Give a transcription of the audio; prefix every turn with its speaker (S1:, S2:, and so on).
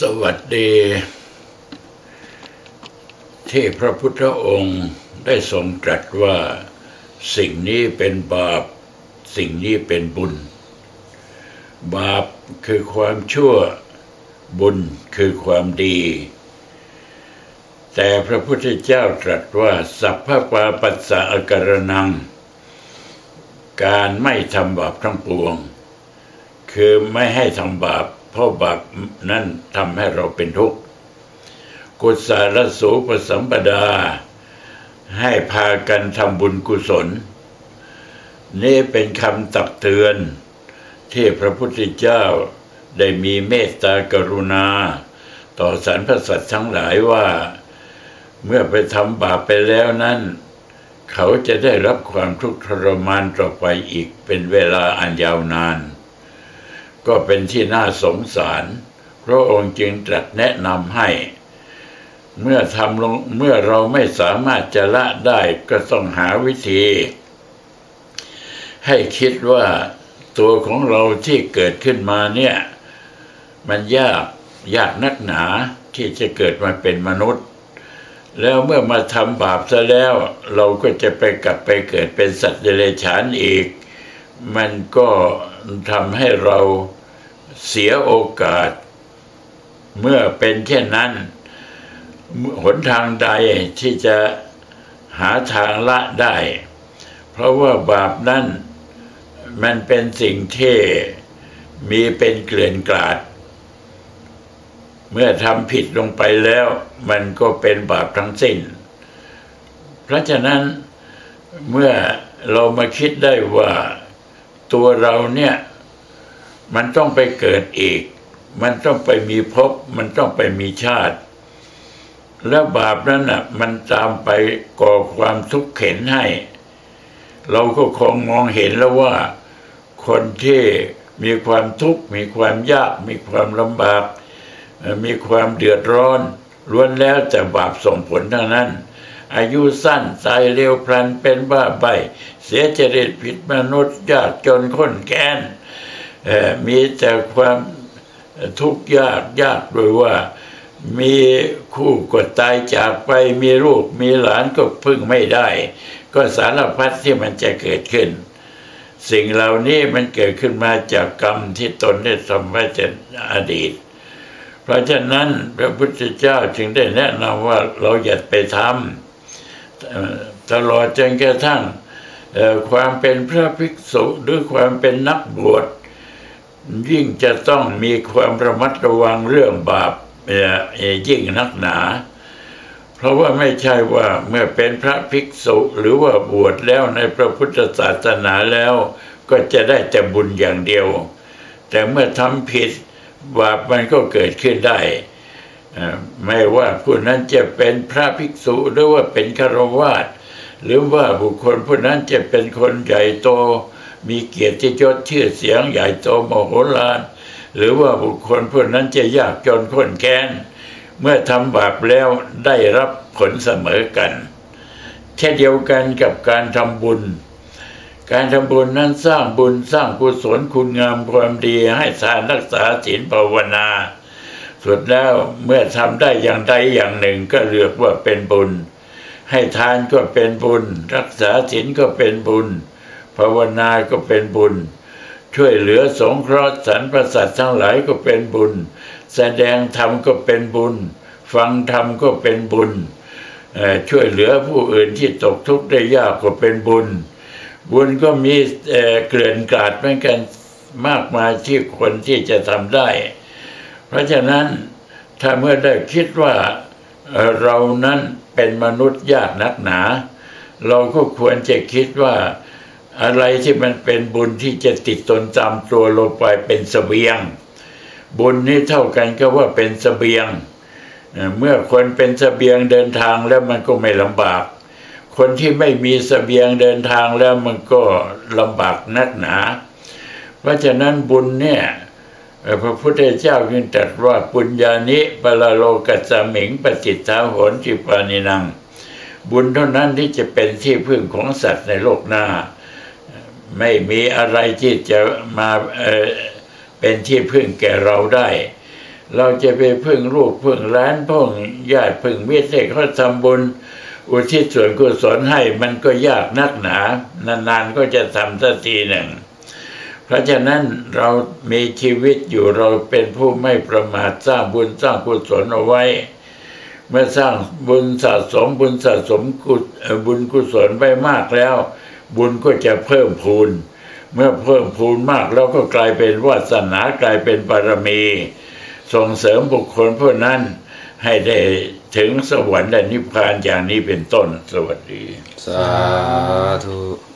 S1: สวัสดี ที่พระพุทธองค์ได้ทรงตรัสว่า สิ่งนี้เป็นบาป สิ่งนี้เป็นบุญ บาปคือความชั่วบุญคือความดี แต่พระพุทธเจ้าตรัสว่าสัพพปาปัสสะอการนัง การไม่ทำบาปทั้งปวง คือไม่ให้ทำบาป เพราะบาปนั้นทำให้เราเป็นทุกข์กุศลสูปสัมปดา ให้พากันทำบุญกุศล นี่เป็นคำตักเตือน ที่พระพุทธเจ้าได้มีเมตตากรุณา ต่อสรรพสัตว์ทั้งหลายว่า เมื่อไปทำบาปไปแล้วนั้น เขาจะได้รับความทุกข์ทรมานต่อไปอีกเป็นเวลาอันยาวนาน ก็เป็นที่น่าสงสาร พระองค์จึงตรัสแนะนำให้ เมื่อทำลงเมื่อเราไม่สามารถจะละได้ก็ต้องหาวิธี ให้คิดว่าตัวของเราที่เกิดขึ้นมาเนี่ย มันยากยากนักหนาที่จะเกิดมาเป็นมนุษย์ แล้วเมื่อมาทำบาปซะแล้ว เราก็จะไปกลับไปเกิดเป็นสัตว์เดรัจฉานอีก มันก็ทำให้เราเสียโอกาส เมื่อเป็นเช่นนั้น หนทางใดที่จะหาทางละได้ เพราะว่าบาปนั้นมันเป็นสิ่งที่มีเป็นเกลื่อนกลาด เมื่อทำผิดลงไปแล้ว มันก็เป็นบาปทั้งสิ้น เพราะฉะนั้นเมื่อเรามาคิดได้ว่า ตัวเราเนี่ย มันต้องไปเกิดอีก มันต้องไปมีภพมันต้องไปมีชาติ แล้วบาปนั้นอะ มันตามไปก่อความทุกข์เข็นให้ เราก็คงมองเห็นแล้วว่า คนที่มีความทุกข์มีความยาก มีความลำบาก มีความเดือดร้อนล้วนแล้วแต่บาปส่งผลทั้งนั้น อายุสั้นตายเร็วพลันเป็นบ้าใบ เสียจริตผิดมนุษย์ยากจนข้นแค้นมีแต่ความทุกข์ยากยากโดยว่ามีคู่ก็ตายจากไปมีลูกมีหลานก็พึ่งไม่ได้ ก็สารพัดที่มันจะเกิดขึ้น สิ่งเหล่านี้มันเกิดขึ้นมาจากกรรมที่ตนได้ทำไว้จากอดีต เพราะฉะนั้นพระพุทธเจ้าจึงได้แนะนำว่าเราอย่าไปทำ ตลอดจนกระทั่งความเป็นพระภิกษุหรือความเป็นนักบวชยิ่งจะต้องมีความระมัดระวังเรื่องบาปยิ่งนักหนา เพราะว่าไม่ใช่ว่าเมื่อเป็นพระภิกษุหรือว่าบวชแล้วในพระพุทธศาสนาแล้ว ก็จะได้แต่บุญอย่างเดียว แต่เมื่อทำผิดบาปมันก็เกิดขึ้นได้ ไม่ว่าผู้นั้นจะเป็นพระภิกษุหรือว่าเป็นฆราวาสหรือว่าบุคคลผู้นั้นจะเป็นคนใหญ่โต มีเกียรติยศชื่อเสียงใหญ่โตมโหฬารหรือว่าบุคคลผู้นั้นจะยากจนข้นแค้นเมื่อทำบาปแล้วได้รับผลเสมอกัน เช่นเดียวกันกับการทำบุญ การทำบุญนั้นสร้างบุญสร้างกุศลคุณงามความดีให้ทานรักษาศีลภาวนา สุดแล้วเมื่อทำได้อย่างใดอย่างหนึ่งก็เรียกว่าเป็นบุญ ให้ทานก็เป็นบุญ รักษาศีลก็เป็นบุญ ภาวนาก็เป็นบุญ ช่วยเหลือสงเคราะห์สรรพสัตว์ทั้งหลายก็เป็นบุญ แสดงธรรมก็เป็นบุญ ฟังธรรมก็เป็นบุญ ช่วยเหลือผู้อื่นที่ตกทุกข์ได้ยากก็เป็นบุญ บุญก็มีเกลื่อนกาดเหมือนกันมากมายที่คนที่จะทำได้ เพราะฉะนั้นถ้าเมื่อได้คิดว่าเรานั้นเป็นมนุษย์ยากนักหนา เราก็ควรจะคิดว่าอะไรที่มันเป็นบุญที่จะติดตนจำตัวลงไปเป็นสเสบียง บุญนี้เท่ากันก็ว่าเป็นสเสบียง เมื่อคนเป็นสเสบียงเดินทางแล้วมันก็ไม่ลำบาก คนที่ไม่มีสเสบียงเดินทางแล้วมันก็ลำบากนักหนา เพราะฉะนั้นบุญเนี่ย พระพุทธเจ้าจึงตรัสว่าปุญญานิปลโลกัสมิงปจิทาหนจิปานินัง บุญเท่านั้นที่จะเป็นที่พึ่งของสัตว์ในโลกหน้า ไม่มีอะไรที่จะมาเเป็นที่พึ่งแก่เราได้ เราจะไปพึ่งลูกพึ่งร้านพึ่งญาติพึ่งมิตรเขาทำบุญ อุทิศส่วนกุศลให้มันก็ยากนักหนา นานๆก็จะทำสักทีหนึ่ง เพราะฉะนั้นเรามีชีวิตอยู่เราเป็นผู้ไม่ประมาทสร้างบุญสร้างกุศลเอาไว้ เมื่อสร้างบุญสะสมบุญสะสมกุศบุญกุศลไปมากแล้ว บุญก็จะเพิ่มพูน เมื่อเพิ่มพูนมากแล้วก็กลายเป็นวาสนากลายเป็นบารมี ส่งเสริมบุคคลผู้นั้นให้ได้ถึงสวรรค์และนิพพานอย่างนี้เป็นต้นสวัสดี
S2: สาธุ